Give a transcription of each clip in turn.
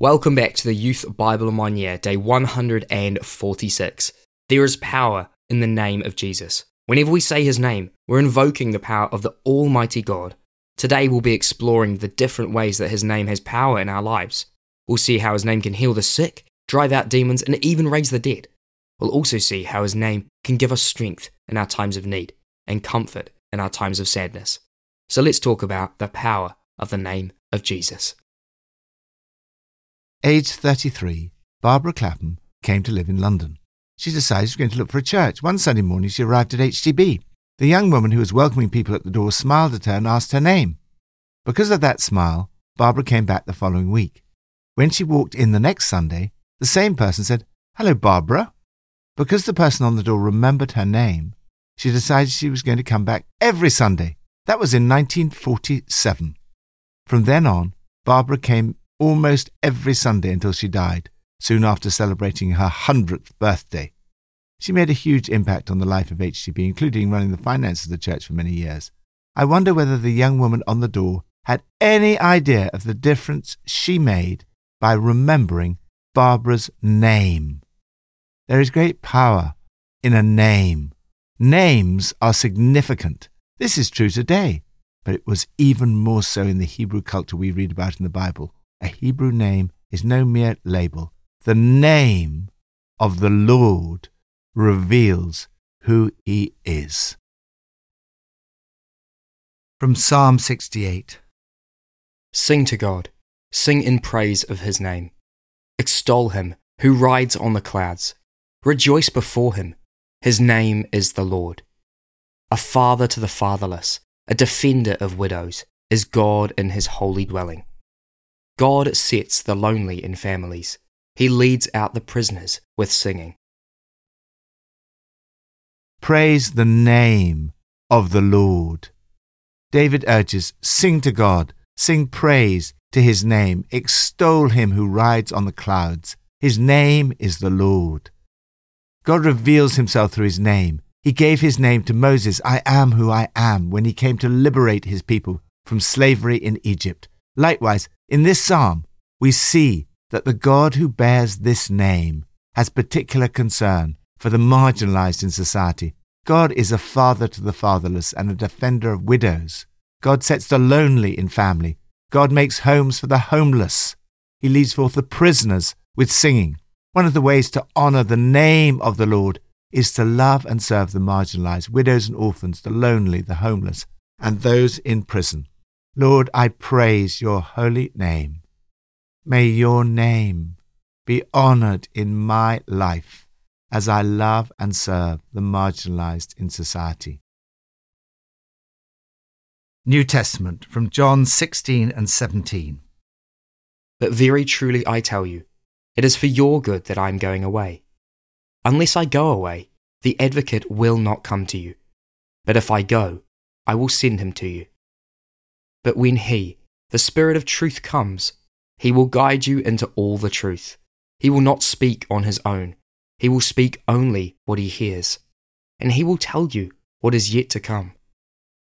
Welcome back to the Youth Bible in One Year, day 146. There is power in the name of Jesus. Whenever we say his name, we're invoking the power of the Almighty God. Today, we'll be exploring the different ways that his name has power in our lives. We'll see how his name can heal the sick, drive out demons, and even raise the dead. We'll also see how his name can give us strength in our times of need and comfort in our times of sadness. So let's talk about the power of the name of Jesus. Aged 33, Barbara Clapham came to live in London. She decided she was going to look for a church. One Sunday morning, she arrived at HTB. The young woman who was welcoming people at the door smiled at her and asked her name. Because of that smile, Barbara came back the following week. When she walked in the next Sunday, the same person said, Hello, Barbara. Because the person on the door remembered her name, she decided she was going to come back every Sunday. That was in 1947. From then on, Barbara came almost every Sunday until she died, soon after celebrating her 100th birthday. She made a huge impact on the life of HTB, including running the finances of the church for many years. I wonder whether the young woman on the door had any idea of the difference she made by remembering Barbara's name. There is great power in a name. Names are significant. This is true today, but it was even more so in the Hebrew culture we read about in the Bible. A Hebrew name is no mere label. The name of the Lord reveals who he is. From Psalm 68 Sing to God, sing in praise of his name. Extol him who rides on the clouds. Rejoice before him. His name is the Lord. A father to the fatherless, a defender of widows, is God in his holy dwelling. God sets the lonely in families. He leads out the prisoners with singing. Praise the name of the Lord. David urges, Sing to God, sing praise to his name, extol him who rides on the clouds. His name is the Lord. God reveals himself through his name. He gave his name to Moses, I am who I am, when he came to liberate his people from slavery in Egypt. Likewise, in this psalm, we see that the God who bears this name has particular concern for the marginalized in society. God is a father to the fatherless and a defender of widows. God sets the lonely in family. God makes homes for the homeless. He leads forth the prisoners with singing. One of the ways to honor the name of the Lord is to love and serve the marginalized, widows and orphans, the lonely, the homeless, and those in prison. Lord, I praise your holy name. May your name be honored in my life as I love and serve the marginalized in society. New Testament from John 16 and 17. But very truly I tell you, it is for your good that I am going away. Unless I go away, the advocate will not come to you. But if I go, I will send him to you. But when he, the Spirit of truth, comes, he will guide you into all the truth. He will not speak on his own. He will speak only what he hears, and he will tell you what is yet to come.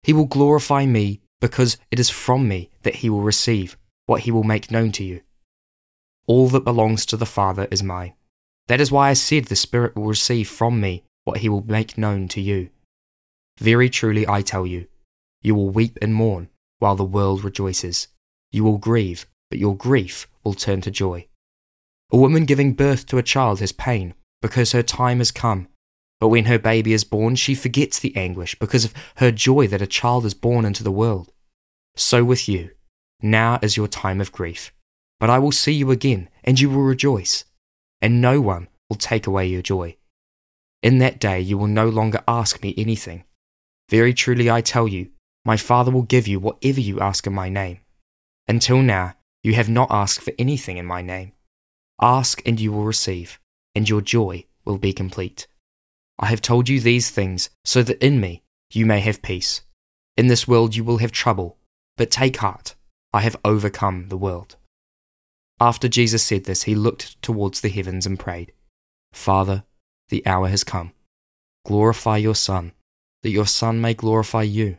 He will glorify me because it is from me that he will receive what he will make known to you. All that belongs to the Father is mine. That is why I said the Spirit will receive from me what he will make known to you. Very truly I tell you, you will weep and mourn while the world rejoices. You will grieve, but your grief will turn to joy. A woman giving birth to a child has pain because her time has come. But when her baby is born, she forgets the anguish because of her joy that a child is born into the world. So with you, now is your time of grief. But I will see you again, and you will rejoice, and no one will take away your joy. In that day you will no longer ask me anything. Very truly I tell you, my Father will give you whatever you ask in my name. Until now, you have not asked for anything in my name. Ask and you will receive, and your joy will be complete. I have told you these things so that in me you may have peace. In this world you will have trouble, but take heart, I have overcome the world. After Jesus said this, he looked towards the heavens and prayed, Father, the hour has come. Glorify your Son, that your Son may glorify you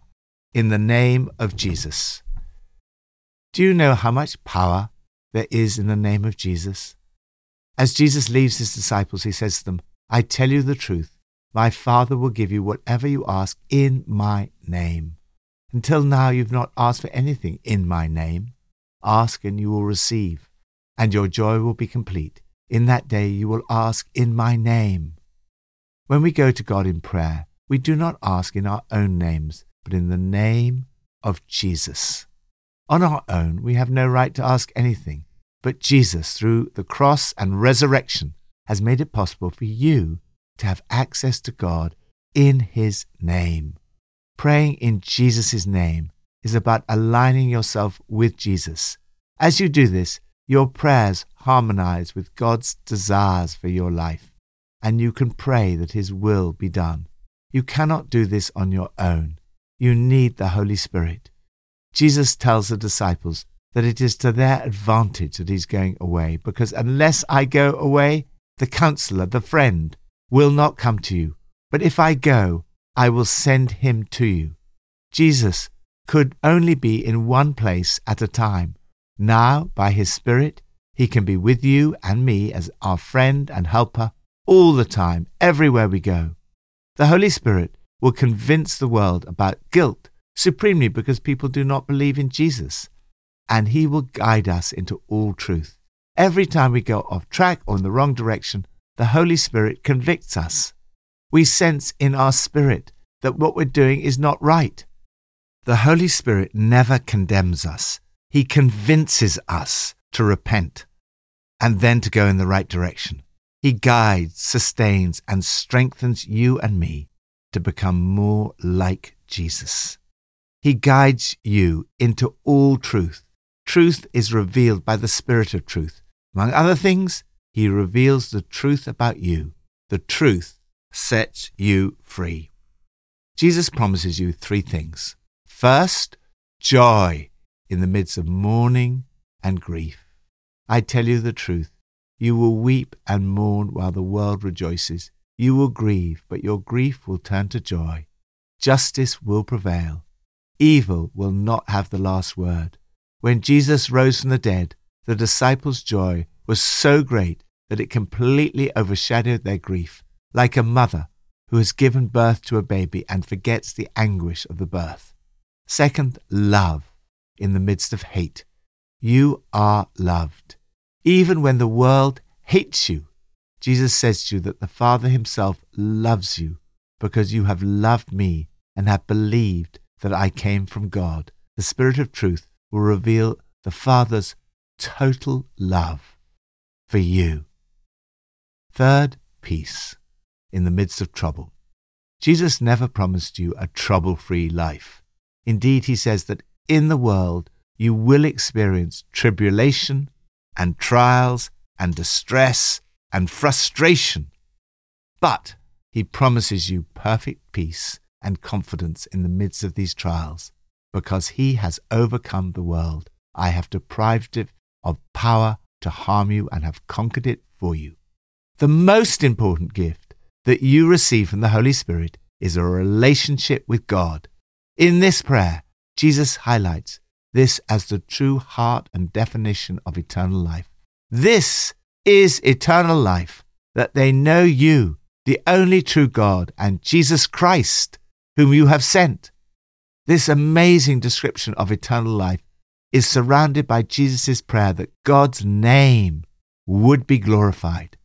in the name of Jesus. Do you know how much power there is in the name of Jesus? As Jesus leaves his disciples, he says to them, I tell you the truth. My Father will give you whatever you ask in my name. Until now, you've not asked for anything in my name. Ask and you will receive, and your joy will be complete. In that day, you will ask in my name. When we go to God in prayer, we do not ask in our own names, but in the name of Jesus. On our own, we have no right to ask anything, but Jesus, through the cross and resurrection, has made it possible for you to have access to God in His name. Praying in Jesus' name is about aligning yourself with Jesus. As you do this, your prayers harmonize with God's desires for your life, and you can pray that His will be done. You cannot do this on your own. You need the Holy Spirit. Jesus tells the disciples that it is to their advantage that he's going away, because unless I go away, the counselor, the friend, will not come to you. But if I go, I will send him to you. Jesus could only be in one place at a time. Now, by his Spirit, he can be with you and me as our friend and helper all the time, everywhere we go. The Holy Spirit will convince the world about guilt supremely because people do not believe in Jesus. And He will guide us into all truth. Every time we go off track or in the wrong direction, the Holy Spirit convicts us. We sense in our spirit that what we're doing is not right. The Holy Spirit never condemns us, He convinces us to repent and then to go in the right direction. He guides, sustains, and strengthens you and me to become more like Jesus. He guides you into all truth. Truth is revealed by the Spirit of truth. Among other things, He reveals the truth about you. The truth sets you free. Jesus promises you three things. First, joy in the midst of mourning and grief. I tell you the truth. You will weep and mourn while the world rejoices. You will grieve, but your grief will turn to joy. Justice will prevail Evil will not have the last word. When Jesus rose from the dead, the disciples' joy was so great that it completely overshadowed their grief, like a mother who has given birth to a baby and forgets the anguish of the birth. Second, love in the midst of hate. You are loved. Even when the world hates you, Jesus says to you that the Father Himself loves you because you have loved me and have believed that I came from God. The Spirit of truth will reveal the Father's total love for you. Third, peace in the midst of trouble. Jesus never promised you a trouble free life. Indeed, he says that in the world you will experience tribulation and trials and distress and frustration. But he promises you perfect peace and confidence in the midst of these trials, because he has overcome the world. I have deprived it of power to harm you and have conquered it for you. The most important gift that you receive from the Holy Spirit is a relationship with God. In this prayer, Jesus highlights this as the true heart and definition of eternal life. This is eternal life, that they know you, the only true God, and Jesus Christ, whom you have sent. This amazing description of eternal life is surrounded by Jesus' prayer that God's name would be glorified.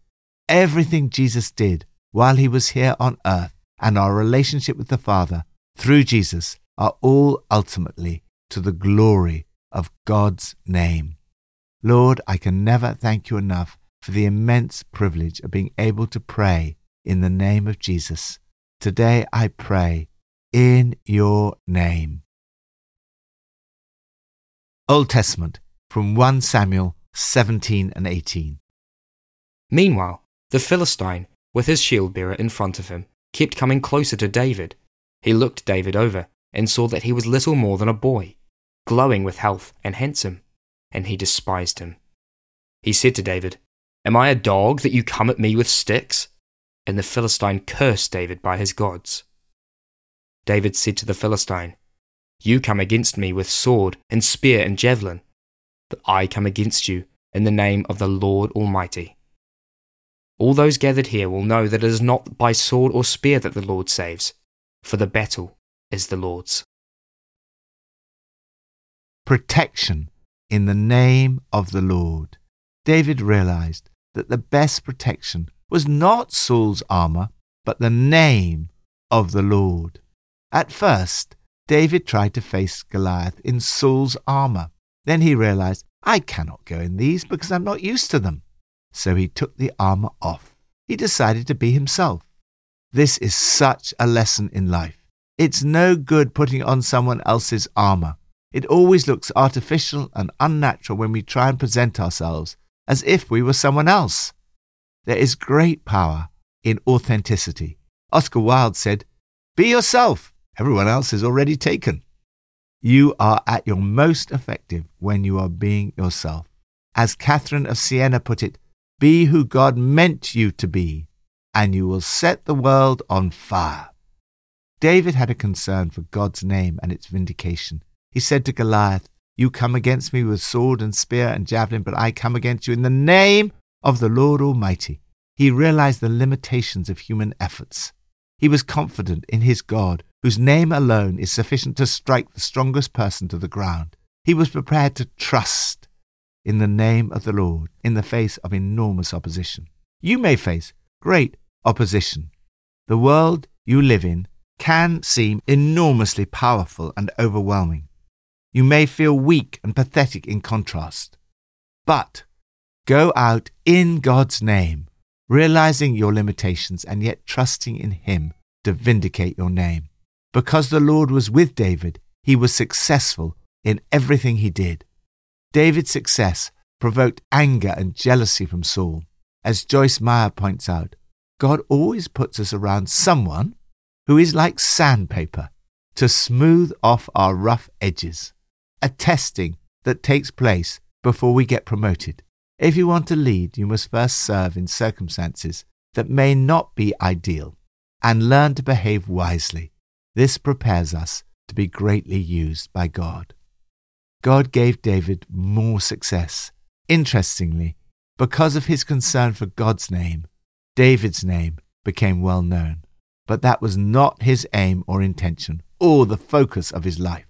Everything Jesus did while he was here on earth and our relationship with the Father through Jesus are all ultimately to the glory of God's name. Lord, I can never thank you enough for the immense privilege of being able to pray in the name of Jesus. Today I pray in your name. Old Testament from 1 Samuel 17 and 18. Meanwhile, the Philistine, with his shield bearer in front of him, kept coming closer to David. He looked David over and saw that he was little more than a boy, glowing with health and handsome, and he despised him. He said to David, Am I a dog that you come at me with sticks? And the Philistine cursed David by his gods. David said to the Philistine, You come against me with sword and spear and javelin, but I come against you in the name of the Lord Almighty. All those gathered here will know that it is not by sword or spear that the Lord saves, for the battle is the Lord's. Protection in the name of the Lord. David realized that the best protection was not Saul's armor, but the name of the Lord. At first, David tried to face Goliath in Saul's armor. Then he realized, I cannot go in these because I'm not used to them. So he took the armor off. He decided to be himself. This is such a lesson in life. It's no good putting on someone else's armor. It always looks artificial and unnatural when we try and present ourselves as if we were someone else. There is great power in authenticity. Oscar Wilde said, Be yourself. Everyone else is already taken. You are at your most effective when you are being yourself. As Catherine of Siena put it, be who God meant you to be, and you will set the world on fire. David had a concern for God's name and its vindication. He said to Goliath, You come against me with sword and spear and javelin, but I come against you in the name of the Lord Almighty. He realized the limitations of human efforts. He was confident in his God, whose name alone is sufficient to strike the strongest person to the ground. He was prepared to trust in the name of the Lord in the face of enormous opposition. You may face great opposition. The world you live in can seem enormously powerful and overwhelming. You may feel weak and pathetic in contrast. But go out in God's name, realizing your limitations and yet trusting in Him to vindicate your name. Because the Lord was with David, he was successful in everything he did. David's success provoked anger and jealousy from Saul. As Joyce Meyer points out, God always puts us around someone who is like sandpaper to smooth off our rough edges, a testing that takes place before we get promoted. If you want to lead, you must first serve in circumstances that may not be ideal and learn to behave wisely. This prepares us to be greatly used by God. God gave David more success. Interestingly, because of his concern for God's name, David's name became well known but that was not his aim or intention or the focus of his life.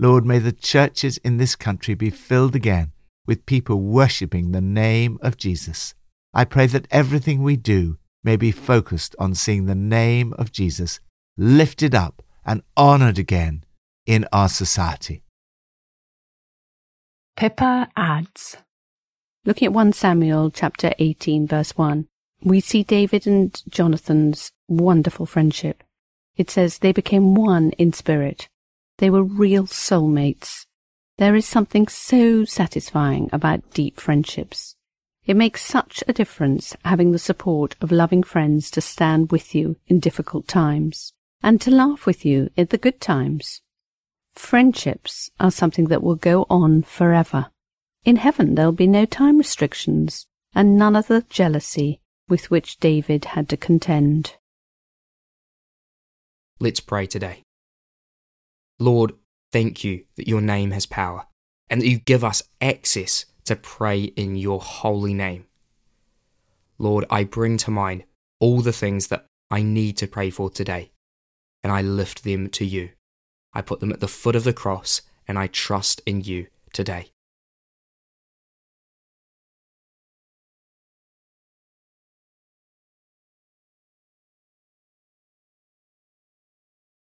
Lord, may the churches in this country be filled again with people worshipping the name of Jesus. I pray that everything we do may be focused on seeing the name of Jesus lifted up and honored again in our society. Pippa adds. Looking at 1 Samuel chapter 18 verse 1, we see David and Jonathan's wonderful friendship. It says they became one in spirit. They were real soulmates. There is something so satisfying about deep friendships. It makes such a difference having the support of loving friends to stand with you in difficult times and to laugh with you in the good times. Friendships are something that will go on forever. In heaven there'll be no time restrictions and none of the jealousy with which David had to contend. Let's pray today. Lord, thank you that your name has power and that you give us access to pray in your holy name. Lord, I bring to mind all the things that I need to pray for today, and I lift them to you. I put them at the foot of the cross, and I trust in you today.